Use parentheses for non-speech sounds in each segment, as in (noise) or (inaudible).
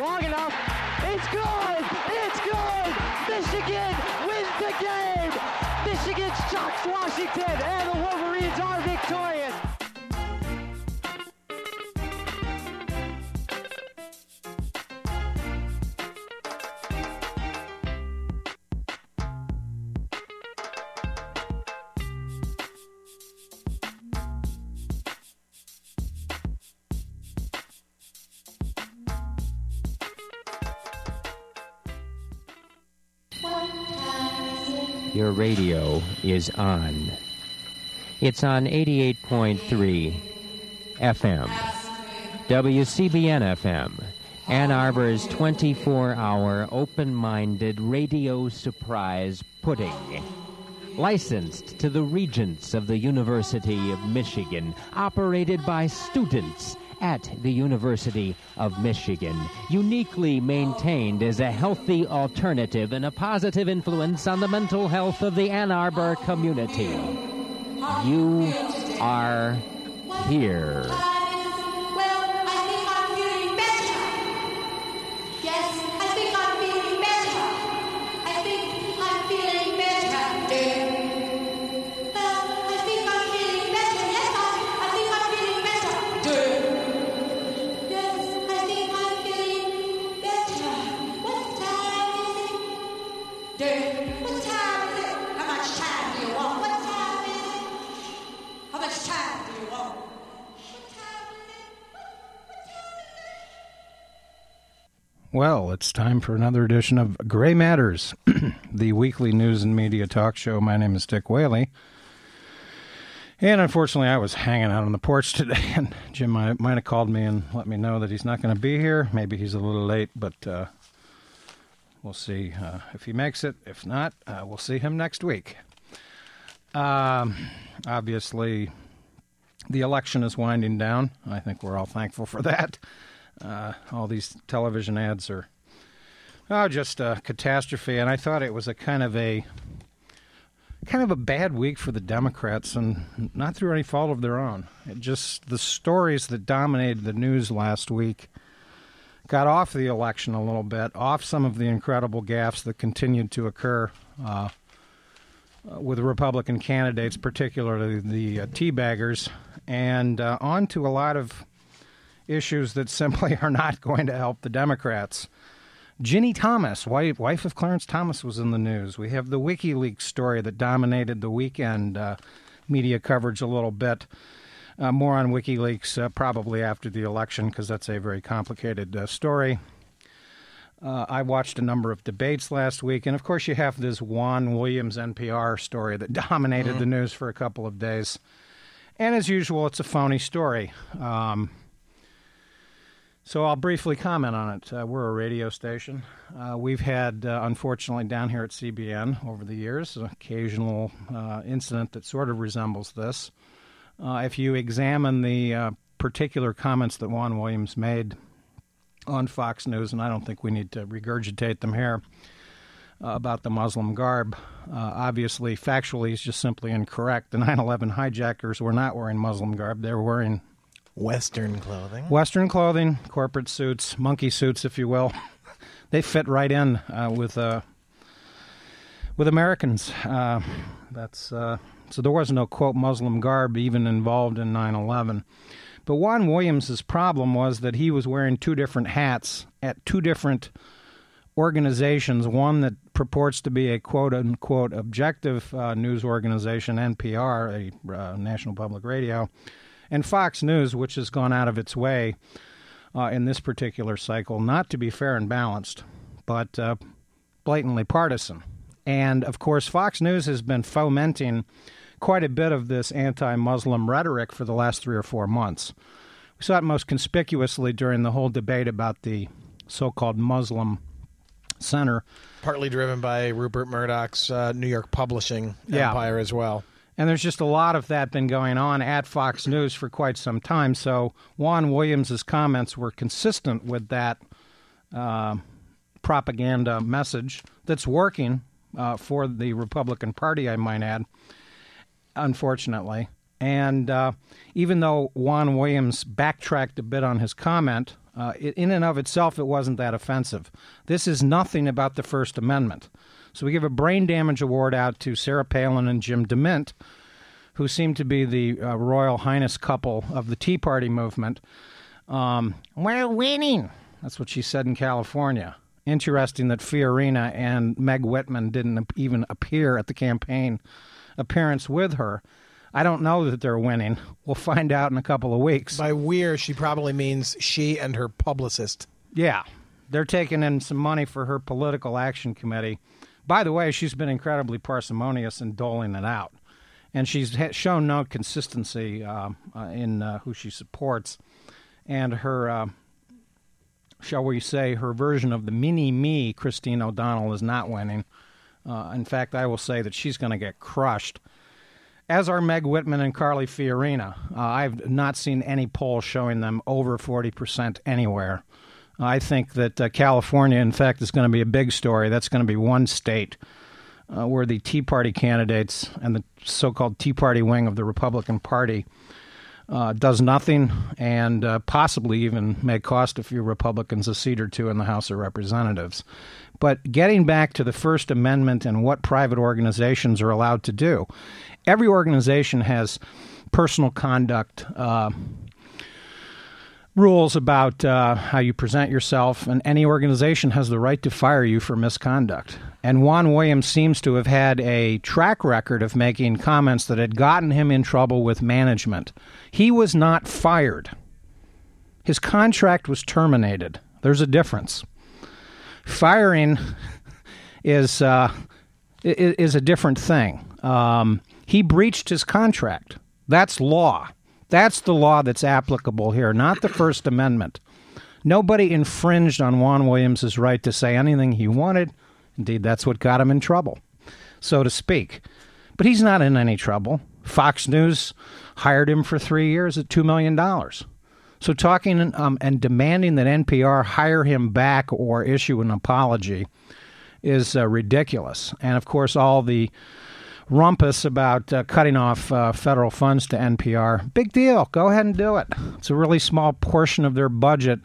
long enough. It's good. It's good. Michigan wins the game. Michigan shocks Washington, and the Wolverines radio is on. It's on 88.3 FM. WCBN FM. Ann Arbor's 24 hour open minded radio surprise pudding. Licensed to the regents of the University of Michigan, operated by students at the University of Michigan, uniquely maintained as a healthy alternative and a positive influence on the mental health of the Ann Arbor community. You are here. Well, it's time for another edition of Gray Matters, (clears throat) the weekly news and media talk show. My name is Dick Whaley. And unfortunately, I was hanging out on the porch (laughs) today, and Jim might, might have called me and let me know that he's not going to be here. Maybe he's a little late, but uh, we'll see uh, if he makes it. If not, uh, we'll see him next week. Um, obviously, the election is winding down. I think we're all thankful for that. Uh, all these television ads are oh, just a catastrophe. And I thought it was a kind of a kind of a bad week for the Democrats, and not through any fault of their own. It just the stories that dominated the news last week got off the election a little bit, off some of the incredible gaffes that continued to occur. Uh, with Republican candidates, particularly the uh, teabaggers, and uh, on to a lot of issues that simply (laughs) are not going to help the Democrats. Ginni Thomas, wife, wife of Clarence Thomas, was in the news. We have the WikiLeaks story that dominated the weekend uh, media coverage a little bit. Uh, more on WikiLeaks uh, probably after the election because that's a very complicated uh, story. Uh, I watched a number of debates last week, and of course, you have this Juan Williams NPR story that (laughs) dominated the news for a couple of days. And as usual, it's a phony story. Um, so I'll briefly comment on it. Uh, we're a radio station. Uh, we've had, uh, unfortunately, down here at CBN over the years, an occasional uh, incident that sort of resembles this. Uh, if you examine the uh, particular comments that Juan Williams made on Fox News, and I don't think we need to regurgitate them here, about the Muslim garb. Obviously, factually, he's just simply incorrect. The 9 11 hijackers were not wearing Muslim garb, they were wearing Western clothing. Western clothing, corporate suits, monkey suits, if you will. (laughs) they fit right in uh, with uh, with Americans. Uh, that's uh, so there was no quote Muslim garb even involved in 9/11. But Juan Williams's problem was that he was wearing two different hats at two different organizations. One that purports to be a quote unquote objective uh, news organization, NPR, a uh, National Public Radio and Fox News, which has gone out of its way uh, in this particular cycle not to be fair and balanced, but uh, blatantly partisan. And of course, Fox News has been fomenting quite a bit of this anti Muslim rhetoric for the last three or four months. We saw it most conspicuously during the whole debate about the so called Muslim Center. Partly driven by Rupert Murdoch's uh, New York publishing Yeah. empire as well. And there's just a lot of that been going on at Fox News for quite some time. So Juan Williams's comments were consistent with that uh, propaganda message that's working uh, for the Republican Party, I might add, unfortunately. And uh, even though Juan Williams backtracked a bit on his comment, Uh, in and of itself, it wasn't that offensive. This is nothing about the First Amendment. So we give a brain damage award out to Sarah Palin and Jim DeMint, who seem to be the uh, Royal Highness couple of the Tea Party movement. Um, We're winning. That's what she said in California. Interesting that Fiorina and Meg Whitman didn't even appear at the campaign appearance with her. I don't know that they're winning. We'll find out in a couple of weeks. By we're, she probably means she and her publicist. Yeah, they're taking in some money for her political action committee. By the way, she's been incredibly parsimonious in doling it out, and she's ha- shown no consistency uh, uh, in uh, who she supports, and her, uh, shall we say, her version of the mini me, Christine O'Donnell, is not winning. Uh, in fact, I will say that she's going to get crushed as are Meg Whitman and Carly Fiorina. Uh, I've not seen any polls showing them over 40% anywhere. I think that uh, California, in fact, is going to be a big story. That's going to be one state uh, where the Tea Party candidates and the so called Tea Party wing of the Republican Party uh, does nothing and uh, possibly even may cost a few Republicans a seat or two in the House of Representatives. But getting back to the First Amendment and what private organizations are allowed to do, every organization has personal conduct uh, rules about uh, how you present yourself, and any organization has the right to fire you for misconduct. And Juan Williams seems to have had a track record of making comments that had gotten him in trouble with management. He was not fired. His contract was terminated. There's a difference. Firing (laughs) is uh, is a different thing. Um, he breached his contract. That's law. That's the law that's applicable here, not the First Amendment. Nobody infringed on Juan Williams's right to say anything he wanted. Indeed, that's what got him in trouble, so to speak. But he's not in any trouble. Fox News hired him for three years at $2 million. So, talking um, and demanding that NPR hire him back or issue an apology is uh, ridiculous. And of course, all the rumpus about uh, cutting off uh, federal funds to NPR. Big deal. Go ahead and do it. It's a really small portion of their budget.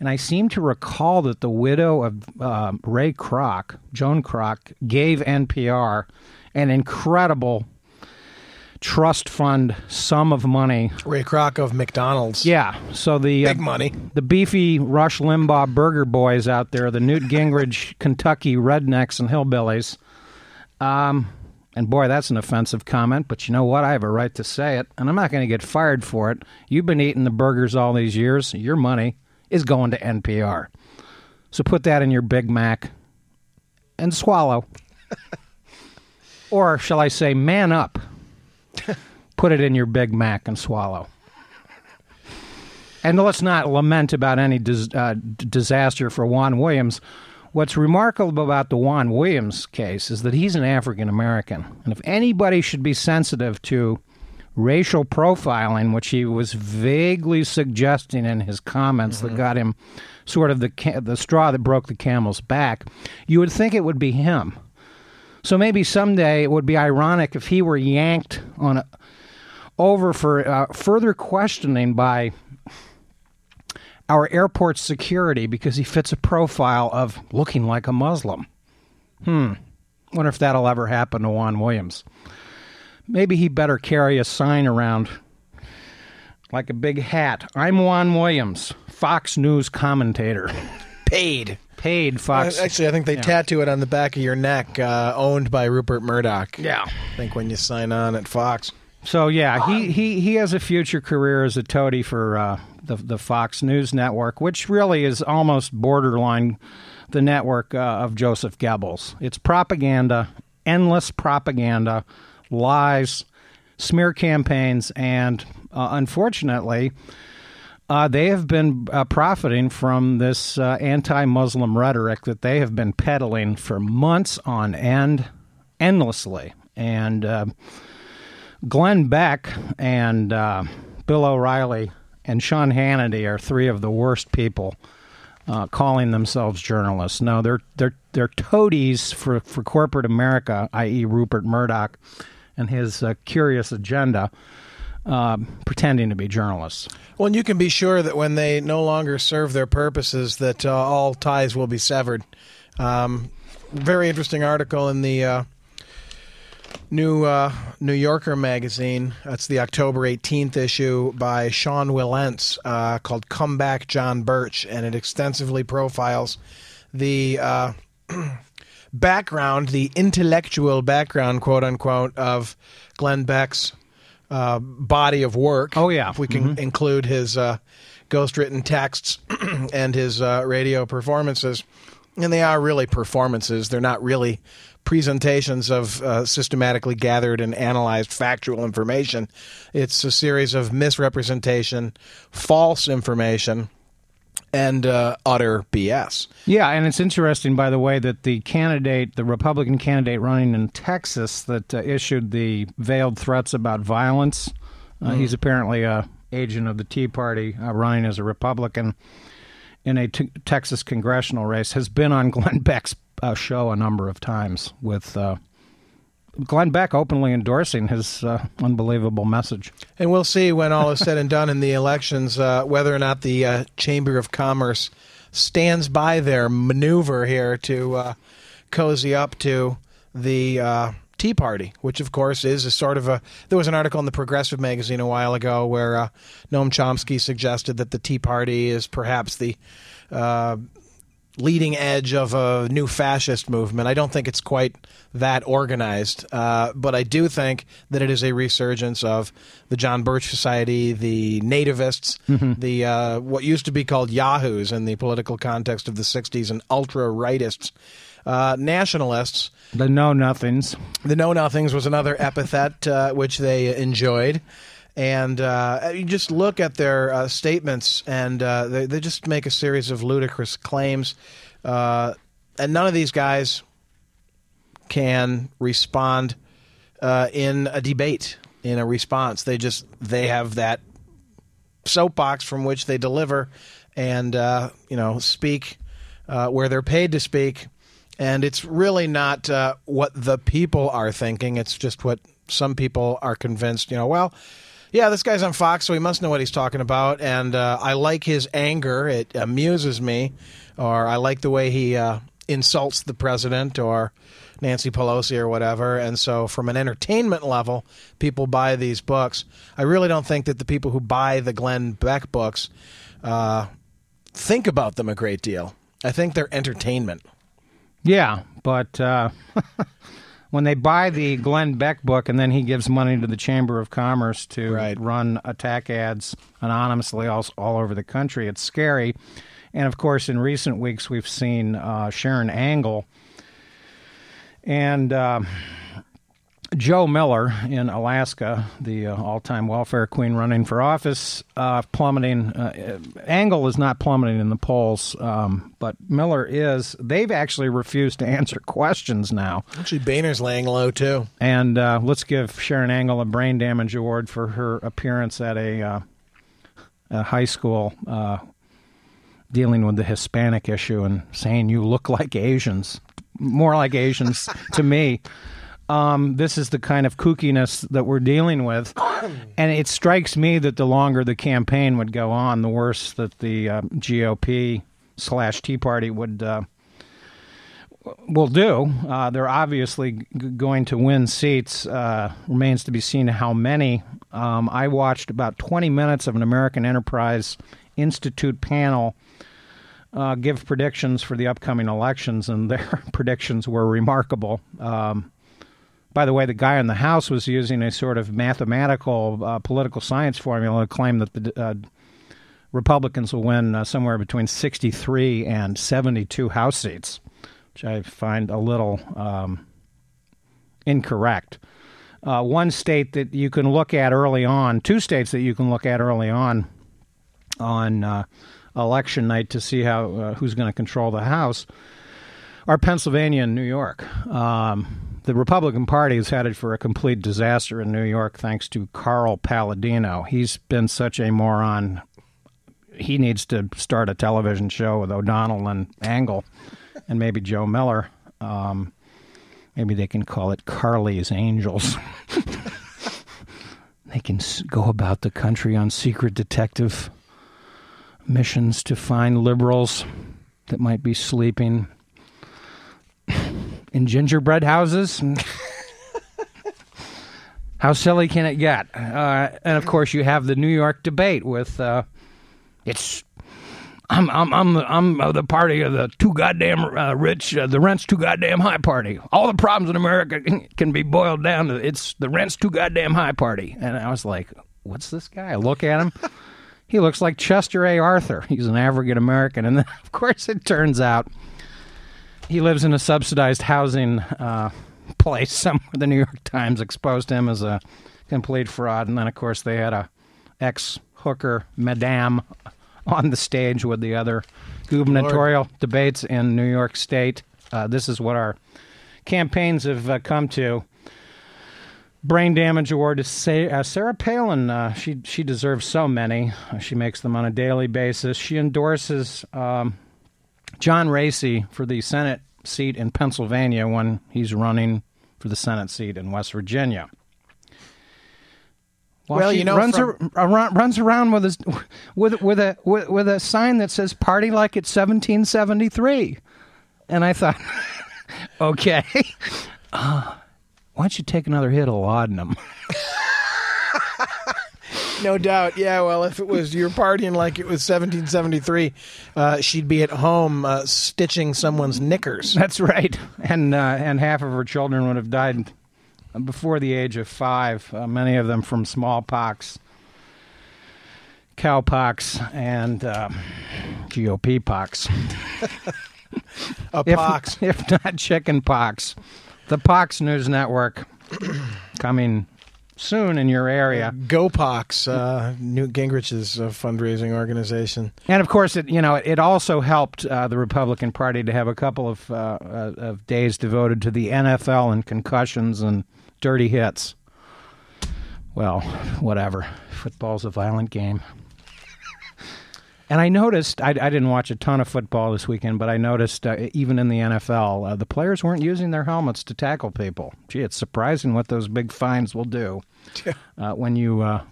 And I seem to recall that the widow of uh, Ray Kroc, Joan Kroc, gave NPR an incredible trust fund sum of money. Ray Kroc of McDonald's. Yeah. So the Big money. the beefy Rush Limbaugh burger boys out there, the Newt Gingrich (laughs) Kentucky rednecks and hillbillies. Um, and boy, that's an offensive comment, but you know what? I have a right to say it, and I'm not going to get fired for it. You've been eating the burgers all these years. Your money is going to NPR. So put that in your Big Mac and swallow. (laughs) or shall I say, man up. put it in your Big Mac and swallow. And let's not lament about any dis- uh, d- disaster for Juan Williams. What's remarkable about the Juan Williams case is that he's an African American. And if anybody should be sensitive to racial profiling, which he was vaguely suggesting in his comments that got him sort of the, ca- the straw that broke the camel's back, you would think it would be him. So maybe someday it would be ironic if he were yanked on a, over for uh, further questioning by our airport security because he fits a profile of looking like a Muslim. Hmm. Wonder if that'll ever happen to Juan Williams. Maybe he better carry a sign around like a big hat. I'm Juan Williams, Fox News commentator. (laughs) Paid. Paid Fox. Uh, Actually, I think they Yeah. tattoo it on the back of your neck, uh, owned by Rupert Murdoch. yeah. I think when you sign on at Fox. So yeah, he, he, he has a future career as a toady for uh, the the Fox News network, which really is almost borderline the network uh, of Joseph Goebbels. It's propaganda, endless propaganda, lies, smear campaigns, and uh, unfortunately, uh, they have been uh, profiting from this uh, anti-Muslim rhetoric that they have been peddling for months on end, endlessly, and. Uh, Glenn Beck and uh, Bill O'Reilly and Sean Hannity are three of the worst people uh, calling themselves journalists. No, they're they're they're toadies for for corporate America, i.e., Rupert Murdoch and his uh, curious agenda. uh, pretending to be journalists. Well, and you can be sure that when they no longer serve their purposes, that uh, all ties will be severed. Um, very interesting article in the uh, new uh, New Yorker magazine. That's the October 18th issue by Sean Wilentz uh, called "Come Back, John Birch," and it extensively profiles the uh, (clears throat) background, the intellectual background, quote unquote, of Glenn Beck's uh, body of work. Oh, yeah. if we can include his uh, ghost-written texts (clears throat) and his uh, radio performances, and they are really performances. They're not really presentations of uh, systematically gathered and analyzed factual information. It's a series of misrepresentation, false information, and uh, utter BS. Yeah, and it's interesting, by the way, that the candidate, the Republican candidate running in Texas, that uh, issued the veiled threats about violence. Uh, He's apparently a agent of the Tea Party, uh, running as a Republican in a t- Texas congressional race. Has been on Glenn Beck's uh, show a number of times with. Glenn Beck openly endorsing his uh, unbelievable message. And we'll see when all is said and done in the elections uh, whether or not the uh, Chamber of Commerce stands by their maneuver here to uh, cozy up to the uh, Tea Party, which of course is a sort of a. There was an article in the Progressive magazine a while ago where uh, Noam Chomsky suggested that the Tea Party is perhaps the leading edge of a new fascist movement. I don't think it's quite that organized, uh, but I do think that it is a resurgence of the John Birch Society, the nativists, the uh, what used to be called Yahoos in the political context of the '60s, and ultra rightists, uh, nationalists. The know nothings. The Know Nothings was another epithet uh, which they enjoyed. And uh, you just look at their uh, statements, and uh, they, they just make a series of ludicrous claims. Uh, and none of these guys can respond uh, in a debate, in a response. They just they have that soapbox from which they deliver, and uh, you know speak where they're paid to speak. And it's really not what the people are thinking. It's just what some people are convinced. You know, well, yeah, this guy's on Fox, so he must know what he's talking about. And uh, I like his anger; it amuses me. Or I like the way he uh, insults the president or Nancy Pelosi or whatever. And so, from an entertainment level, people buy these books. I really don't think that the people who buy the Glenn Beck books uh, think about them a great deal. I think they're entertainment. Yeah, but uh, (laughs) when they buy the Glenn Beck book and then he gives money to the Chamber of Commerce to Right. run attack ads anonymously all, all over the country, it's scary. And of course, in recent weeks, we've seen uh, Sharron Angle and uh, Joe Miller in Alaska, the uh, all-time welfare queen running for office, uh, plummeting. Uh, Angle is not plummeting in the polls, um, but Miller is. They've actually refused to answer questions now. Actually, Boehner's laying low too. And uh, let's give Sharron Angle a brain damage award for her appearance at a, uh, a high school uh, dealing with the Hispanic issue and saying you look like Asians, more like Asians to me. (laughs) Um, this is the kind of kookiness that we're dealing with, (coughs) and it strikes me that the longer the campaign would go on, the worse that the uh, GOP slash Tea Party would uh, will do. Uh, they're obviously g- going to win seats. Uh, remains to be seen how many. Um, I watched about 20 minutes of an American Enterprise Institute panel uh, give predictions for the upcoming elections, and (laughs) their predictions were remarkable. Um, by the way, the guy in the House was using a sort of mathematical uh, political science formula to claim that the uh, Republicans will win uh, somewhere between 63 and 72 House seats, which I find a little um, incorrect. Uh, one state that you can look at early on, two states that you can look at early on on uh, election night to see how uh, who's going to control the House are Pennsylvania and New York. Um, the Republican Party is headed for a complete disaster in New York thanks to Carl Paladino. He's been such a moron. He needs to start a television show with O'Donnell and Angle and maybe Joe Miller. Um, maybe they can call it Carly's Angels. (laughs) They can go about the country on secret detective missions to find liberals that might be sleeping in gingerbread houses. (laughs) How silly can it get? Uh, and of course, you have the New York debate with uh, it's. I'm I'm I'm the, I'm uh, the party of the too goddamn uh, rich. Uh, the rent's too goddamn high party. All the problems in America can, can be boiled down to it's the rent's too goddamn high party. And I was like, what's this guy? I look at him. (laughs) he looks like Chester A. Arthur. He's an African American, and then (laughs) of course it turns out he lives in a subsidized housing uh, place (laughs) somewhere. The New York Times exposed him as a complete fraud, and then of course they had a ex hooker madame on the stage with the other gubernatorial debates in New York State. Uh, this is what our campaigns have uh, come to. Brain damage award to uh, Sarah Palin. Uh, she she deserves so many. Uh, she makes them on a daily basis. She endorses um, John Raese for the Senate seat in Pennsylvania when he's running for the Senate seat in West Virginia. While Well, you know, runs, from- ar- around, runs around with his, with with a with, with a sign that says "Party like it's 1773," and I thought, (laughs) okay, (laughs) uh, why don't you take another hit of laudanum? (laughs) No doubt. Yeah, well, if it was you're partying like it was 1773, uh, she'd be at home uh, stitching someone's knickers. That's right, and uh, and half of her children would have died before the age of five. Uh, many of them from smallpox, cowpox, and uh, GOP pox. A (laughs) If, if not chicken pox, the Pox News Network (clears throat) coming soon in your area. Go Pox, uh, Newt Gingrich's uh, fundraising organization. And of course, it you know it also helped uh, the Republican Party to have a couple of uh, uh, of days devoted to the NFL and concussions and dirty hits. Well, whatever. Football's a violent game. And I noticed, I, I didn't watch a ton of football this weekend, but I noticed uh, even in the NFL, uh, the players weren't using their helmets to tackle people. Gee, it's surprising what those big fines will do uh, when you uh,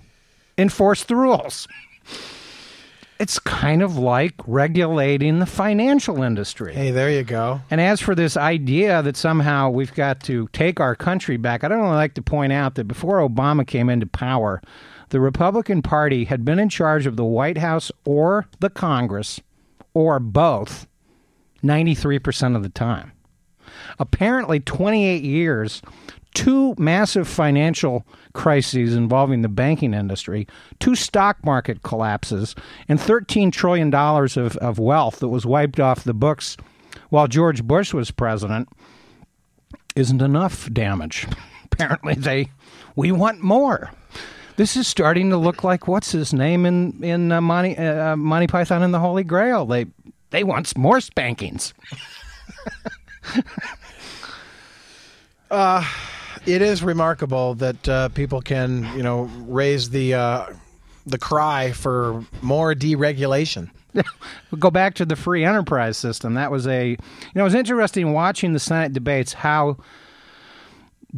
enforce the rules. It's kind of like regulating the financial industry. Hey, there you go. And as for this idea that somehow we've got to take our country back, I don't really like to point out that before Obama came into power, the Republican Party had been in charge of the White House or the Congress or both 93% of the time. Apparently, 28 years, two massive financial crises involving the banking industry, two stock market collapses, and $13 trillion of, of wealth that was wiped off the books while George Bush was president isn't enough damage. (laughs) Apparently, they we want more. This is starting to look like what's his name in in uh, Monty uh, Monty Python and the Holy Grail. They they want more spankings. (laughs) It is remarkable that uh, people can, you know, raise the uh, the cry for more deregulation. We'll (laughs) go back to the free enterprise system. That was a, you know, it was interesting watching the Senate debates how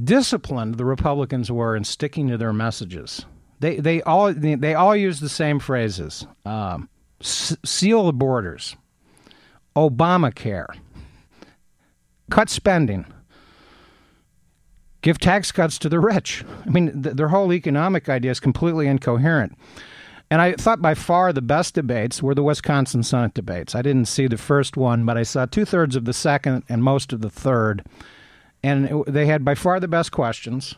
disciplined the Republicans were in sticking to their messages. They they all they all use the same phrases: um, seal the borders, Obamacare, cut spending, give tax cuts to the rich. I mean, th- their whole economic idea is completely incoherent. And I thought by far the best debates were the Wisconsin Senate debates. I didn't see the first one, but I saw two thirds of the second and most of the third. And they had by far the best questions.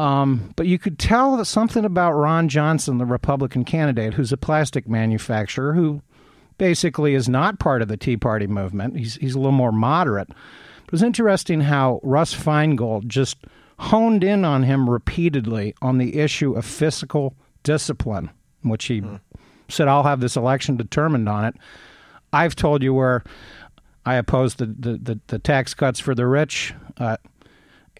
Um, but you could tell that something about Ron Johnson, the Republican candidate, who's a plastic manufacturer, who basically is not part of the Tea Party movement. He's, he's a little more moderate. It was interesting how Russ Feingold just honed in on him repeatedly on the issue of fiscal discipline, which he said, I'll have this election determined on it. I've told you where I oppose the, the, the, the tax cuts for the rich uh,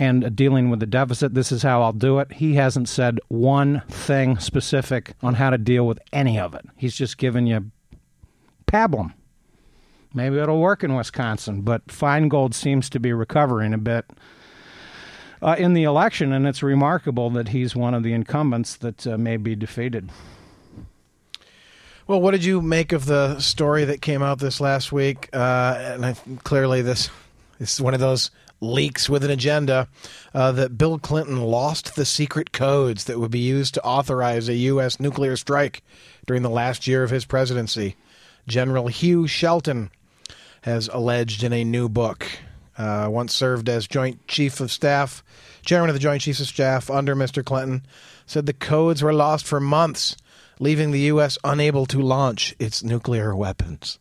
and dealing with the deficit. This is how I'll do it. He hasn't said one thing specific on how to deal with any of it. He's just given you pablum. Maybe it'll work in Wisconsin, but Feingold seems to be recovering a bit. uh, in the election, and it's remarkable that he's one of the incumbents that uh, may be defeated. Well, what did you make of the story that came out this last week? Uh, and I, clearly, this is one of those leaks with an agenda uh, that Bill Clinton lost the secret codes that would be used to authorize a U.S. nuclear strike during the last year of his presidency. General Hugh Shelton has alleged in a new book. Uh, once served as Joint Chief of Staff, Chairman of the Joint Chiefs of Staff under Mr. Clinton, said the codes were lost for months, leaving the U.S. unable to launch its nuclear weapons.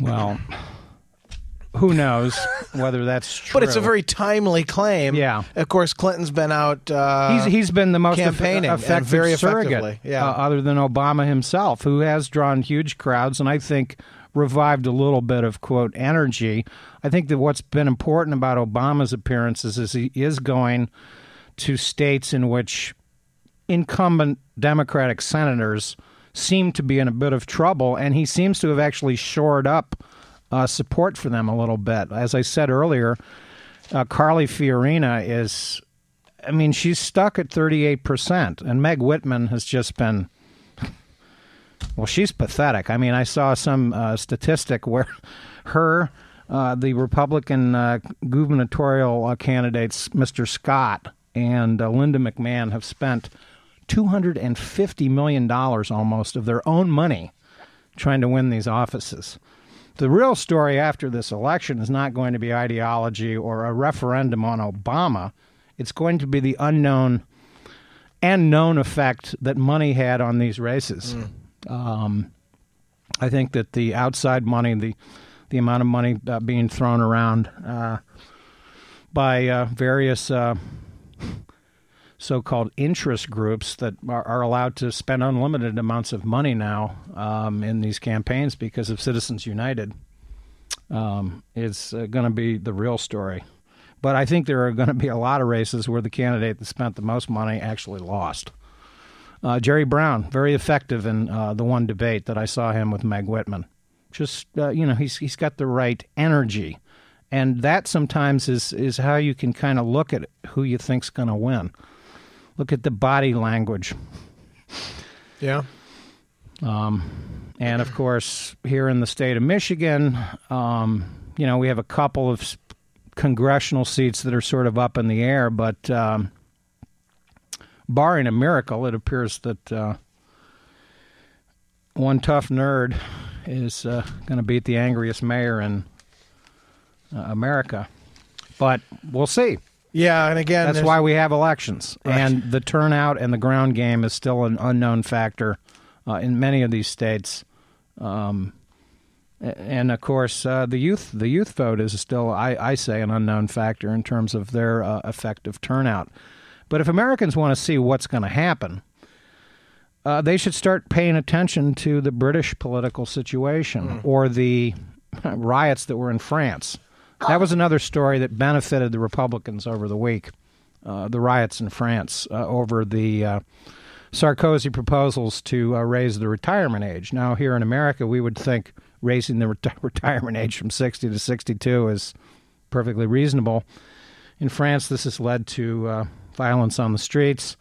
Well, who knows whether that's true? (laughs) But it's a very timely claim. Yeah. Of course, Clinton's been out. Uh, he's he's been the most campaigning and effective very surrogate, yeah. uh, other than Obama himself, who has drawn huge crowds, and I think revived a little bit of quote energy. I think that what's been important about Obama's appearances is he is going to states in which incumbent Democratic senators seem to be in a bit of trouble, and he seems to have actually shored up uh, support for them a little bit. As I said earlier, uh, Carly Fiorina is, I mean, she's stuck at 38%, and Meg Whitman has just been, well, she's pathetic. I mean, I saw some uh, statistic where (laughs) her, uh, the Republican uh, gubernatorial uh, candidates, Mr. Scott and Linda McMahon, have spent $250 million almost of their own money trying to win these offices. The real story after this election is not going to be ideology or a referendum on Obama. It's going to be the unknown and known effect that money had on these races. Um, I think that the outside money, the the amount of money uh, being thrown around uh, by uh, various uh, so-called interest groups that are, are allowed to spend unlimited amounts of money now um, in these campaigns because of Citizens United um, is uh, going to be the real story. But I think there are going to be a lot of races where the candidate that spent the most money actually lost. Uh, Jerry Brown, very effective in uh, the one debate that I saw him with Meg Whitman. Just uh, you know, he's he's got the right energy, and that sometimes is is how you can kind of look at who you think's going to win. Look at the body language. Yeah. And of course, here in the state of Michigan, um, you know, we have a couple of congressional seats that are sort of up in the air, but um, barring a miracle, it appears that uh, one tough nerd is uh, going to beat the angriest mayor in uh, America. But we'll see. Yeah, and again, That's why we have elections. Right. And the turnout and the ground game is still an unknown factor uh, in many of these states. Um, and of course, uh, the youth the youth vote is still, I, I say, an unknown factor in terms of their uh, effective turnout. But if Americans want to see what's going to happen, uh, they should start paying attention to the British political situation or the (laughs) riots that were in France. That was another story that benefited the Republicans over the week. Uh, the riots in France uh, over the uh, Sarkozy proposals to uh, raise the retirement age. Now, here in America, we would think raising the reti- (laughs) retirement age from 60 to 62 is perfectly reasonable. In France, this has led to uh, violence on the streets.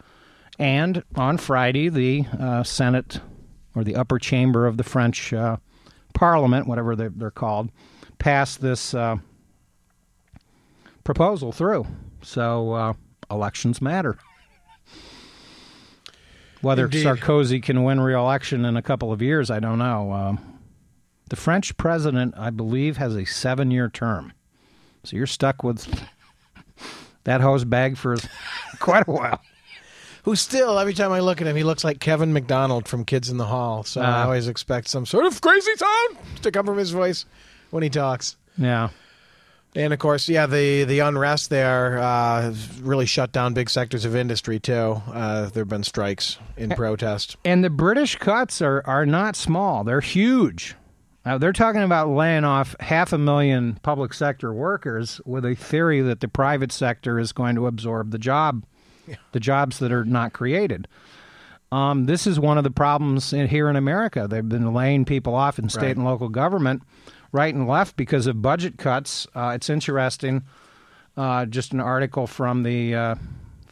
And on Friday, the uh, Senate, or the upper chamber of the French Parliament, whatever they're, called, passed this proposal through. So uh, elections matter. Whether Indeed. Sarkozy can win re-election in a couple of years, I don't know. Um, the French president, I believe, has a seven-year term, so you're stuck with (laughs) that hose bag for (laughs) quite a while. who still every time I look at him, he looks like Kevin McDonald from Kids in the Hall. So I Ah. always expect some sort of crazy sound to come from his voice when he talks. Yeah. And of course, yeah, the the unrest there uh, has really shut down big sectors of industry too. Uh, there have been strikes in protest. And the British cuts are, are not small, they're huge. Now, they're talking about laying off half a million public sector workers with a theory that the private sector is going to absorb the job, the jobs that are not created. Um, this is one of the problems in, here in America. They've been laying people off in state Right. and local government, right and left, because of budget cuts. Uh, it's interesting. Uh, just an article from the uh,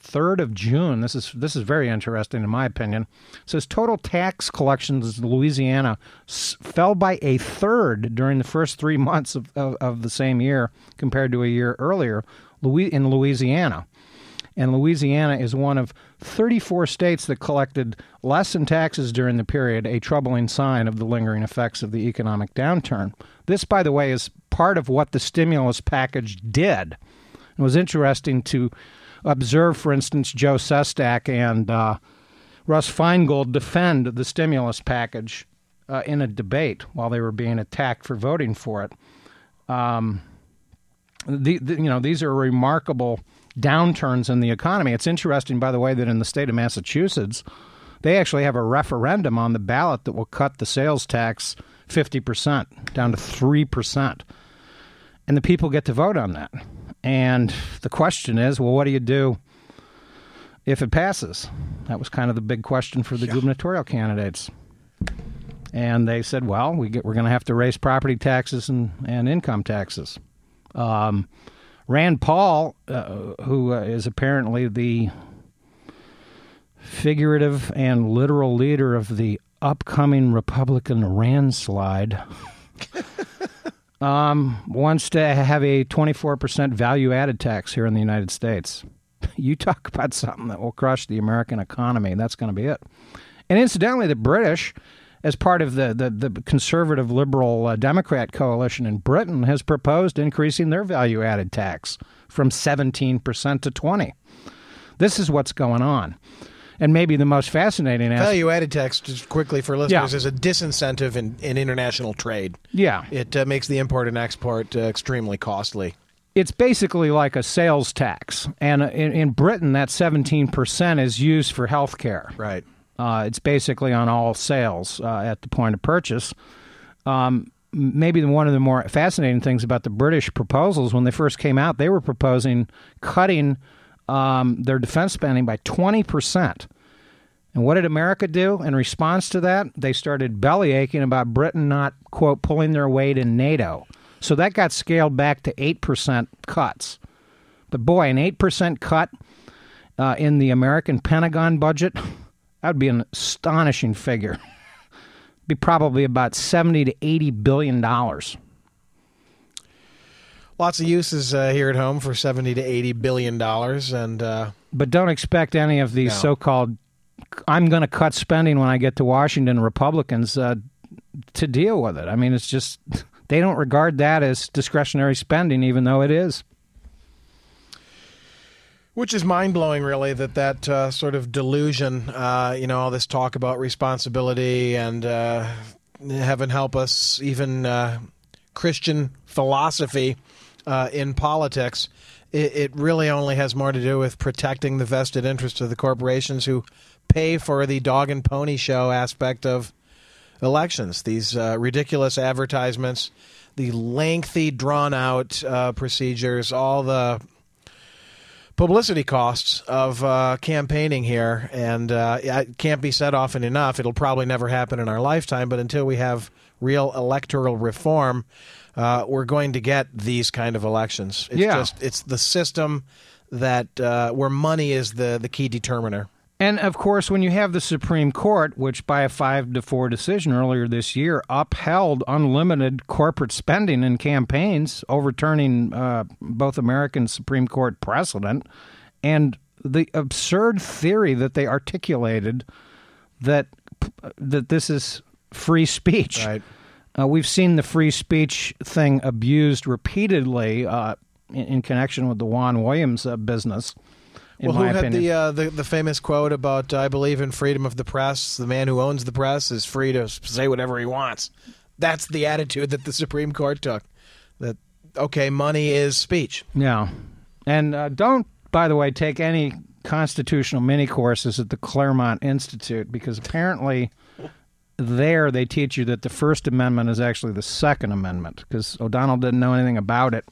3rd of June. This is this is very interesting in my opinion. It says total tax collections in Louisiana s- fell by a third during the first three months of, of, of the same year compared to a year earlier in Louisiana. And Louisiana is one of 34 states that collected less in taxes during the period, a troubling sign of the lingering effects of the economic downturn. This, by the way, is part of what the stimulus package did. It was interesting to observe, for instance, Joe Sestak and uh, Russ Feingold defend the stimulus package uh, in a debate while they were being attacked for voting for it. Um, the, the, you know, these are remarkable downturns in the economy. It's interesting, by the way, that in the state of Massachusetts, they actually have a referendum on the ballot that will cut the sales tax 50% down to 3%. And the people get to vote on that. And the question is well, what do you do if it passes? That was kind of the big question for the gubernatorial candidates. And they said, well, we get, we're going to have to raise property taxes and, and income taxes. Um, Rand Paul, uh, who uh, is apparently the figurative and literal leader of the upcoming Republican Rand slide, (laughs) um, wants to have a 24% value added tax here in the United States. (laughs) You talk about something that will crush the American economy, that's going to be it. And incidentally, the British, as part of the, the, the conservative liberal uh, Democrat coalition in Britain, has proposed increasing their value added tax from 17% to 20 This is what's going on. And maybe the most fascinating aspect. Value added tax, just quickly for listeners, Yeah. is a disincentive in, in international trade. Yeah. It uh, makes the import and export uh, extremely costly. it's basically like a sales tax. And uh, in, in Britain, that 17% is used for health care. Right. Uh, it's basically on all sales uh, at the point of purchase. Um, maybe one of the more fascinating things about the British proposals when they first came out, they were proposing cutting um, their defense spending by 20%. And what did America do in response to that? They started belly aching about Britain not, quote, pulling their weight in NATO. So that got scaled back to 8% cuts. But boy, an 8% cut uh, in the American Pentagon budget, that would be an astonishing figure. be probably about 70 to 80 billion dollars. Lots of uses uh, here at home for 70 to 80 billion dollars and uh, But don't expect any of these No. so-called I'm going to cut spending when I get to Washington Republicans uh, to deal with it. I mean, it's just (laughs) they don't regard that as discretionary spending even though it is. Which is mind blowing, really, that that uh, sort of delusion, uh, you know, all this talk about responsibility and uh, heaven help us, even uh, Christian philosophy uh, in politics, it, it really only has more to do with protecting the vested interests of the corporations who pay for the dog and pony show aspect of elections. These uh, ridiculous advertisements, the lengthy, drawn out procedures, all the publicity costs of uh, campaigning here, and uh, it can't be said often enough. It'll probably never happen in our lifetime, but until we have real electoral reform, uh, we're going to get these kind of elections. It's Yeah. just it's the system that uh, where money is the the key determiner. And of course, when you have the Supreme Court, which by a five to four decision earlier this year upheld unlimited corporate spending in campaigns, overturning uh, both American Supreme Court precedent, and the absurd theory that they articulated that that this is free speech. Right. Uh, we've seen the free speech thing abused repeatedly uh, in, in connection with the Juan Williams uh, business. Well, who had the, uh, the the famous quote about "I believe in freedom of the press. The man who owns the press is free to say whatever he wants." That's the attitude that the Supreme Court took. That okay, money is speech. Yeah. And uh, don't, by the way, take any constitutional mini courses at the Claremont Institute because apparently there they teach you that the First Amendment is actually the Second Amendment because O'Donnell didn't know anything about it.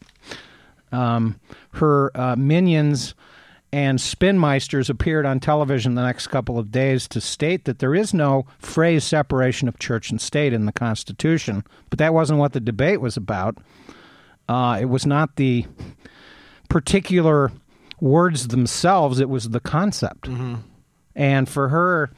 Um, her uh, minions and spinmeisters appeared on television the next couple of days to state that there is no phrase separation of church and state in the Constitution, but that wasn't what the debate was about. Uh, it was not the particular words themselves. It was the concept. And for her,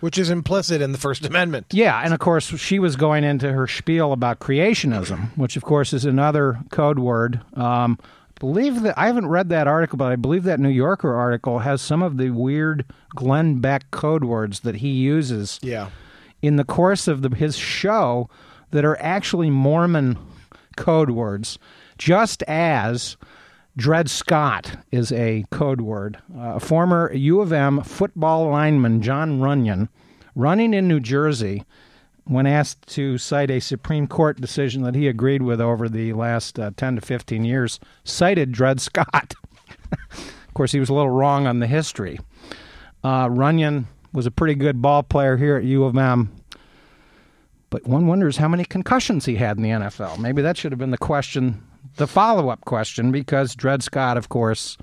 Which is implicit in the First Amendment. yeah, and of course she was going into her spiel about creationism, which of course is another code word. Um, believe that I haven't read that article, but I believe that New Yorker article has some of the weird Glenn Beck code words that he uses Yeah. in the course of the, his show that are actually Mormon code words, just as Dred Scott is a code word. Uh, former U of M football lineman Jon Runyan, running in New Jersey, when asked to cite a Supreme Court decision that he agreed with over the last uh, 10 to 15 years, cited Dred Scott. (laughs) of course, he was a little wrong on the history. Uh, Runyan was a pretty good ball player here at U of M. But one wonders how many concussions he had in the NFL. Maybe that should have been the question, the follow up question, because Dred Scott, of course,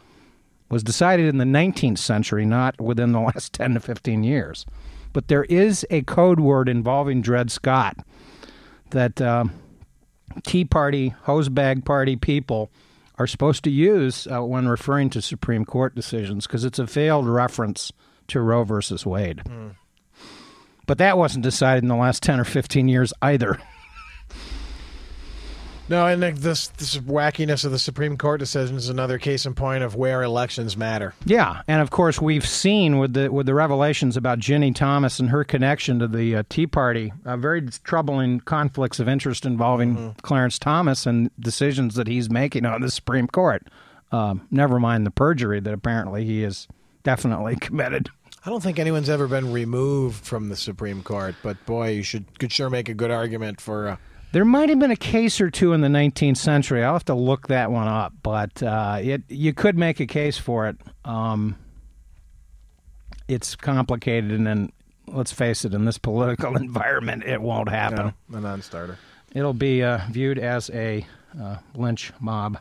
was decided in the 19th century, not within the last (laughs) 10 to 15 years. But there is a code word involving Dred Scott that uh, Tea Party, hosebag party people are supposed to use uh, when referring to Supreme Court decisions because it's a failed reference to Roe versus Wade. But that wasn't decided in the last 10 or 15 years either. No, and this this wackiness of the Supreme Court decision is another case in point of where elections matter. Yeah, and of course we've seen with the with the revelations about Ginni Thomas and her connection to the uh, Tea Party, uh, very troubling conflicts of interest involving Clarence Thomas and decisions that he's making on the Supreme Court. Um, never mind the perjury that apparently he is definitely (laughs) committed. I don't think anyone's ever been removed from the Supreme Court, but boy, you should could sure make a good argument for. There might have been a case or two in the 19th century. I'll have to look that one up, but uh, it you could make a case for it. Um, it's complicated, and then let's face it, in this (laughs) political environment, it won't happen. a non-starter. It'll be uh, viewed as a uh, lynch mob.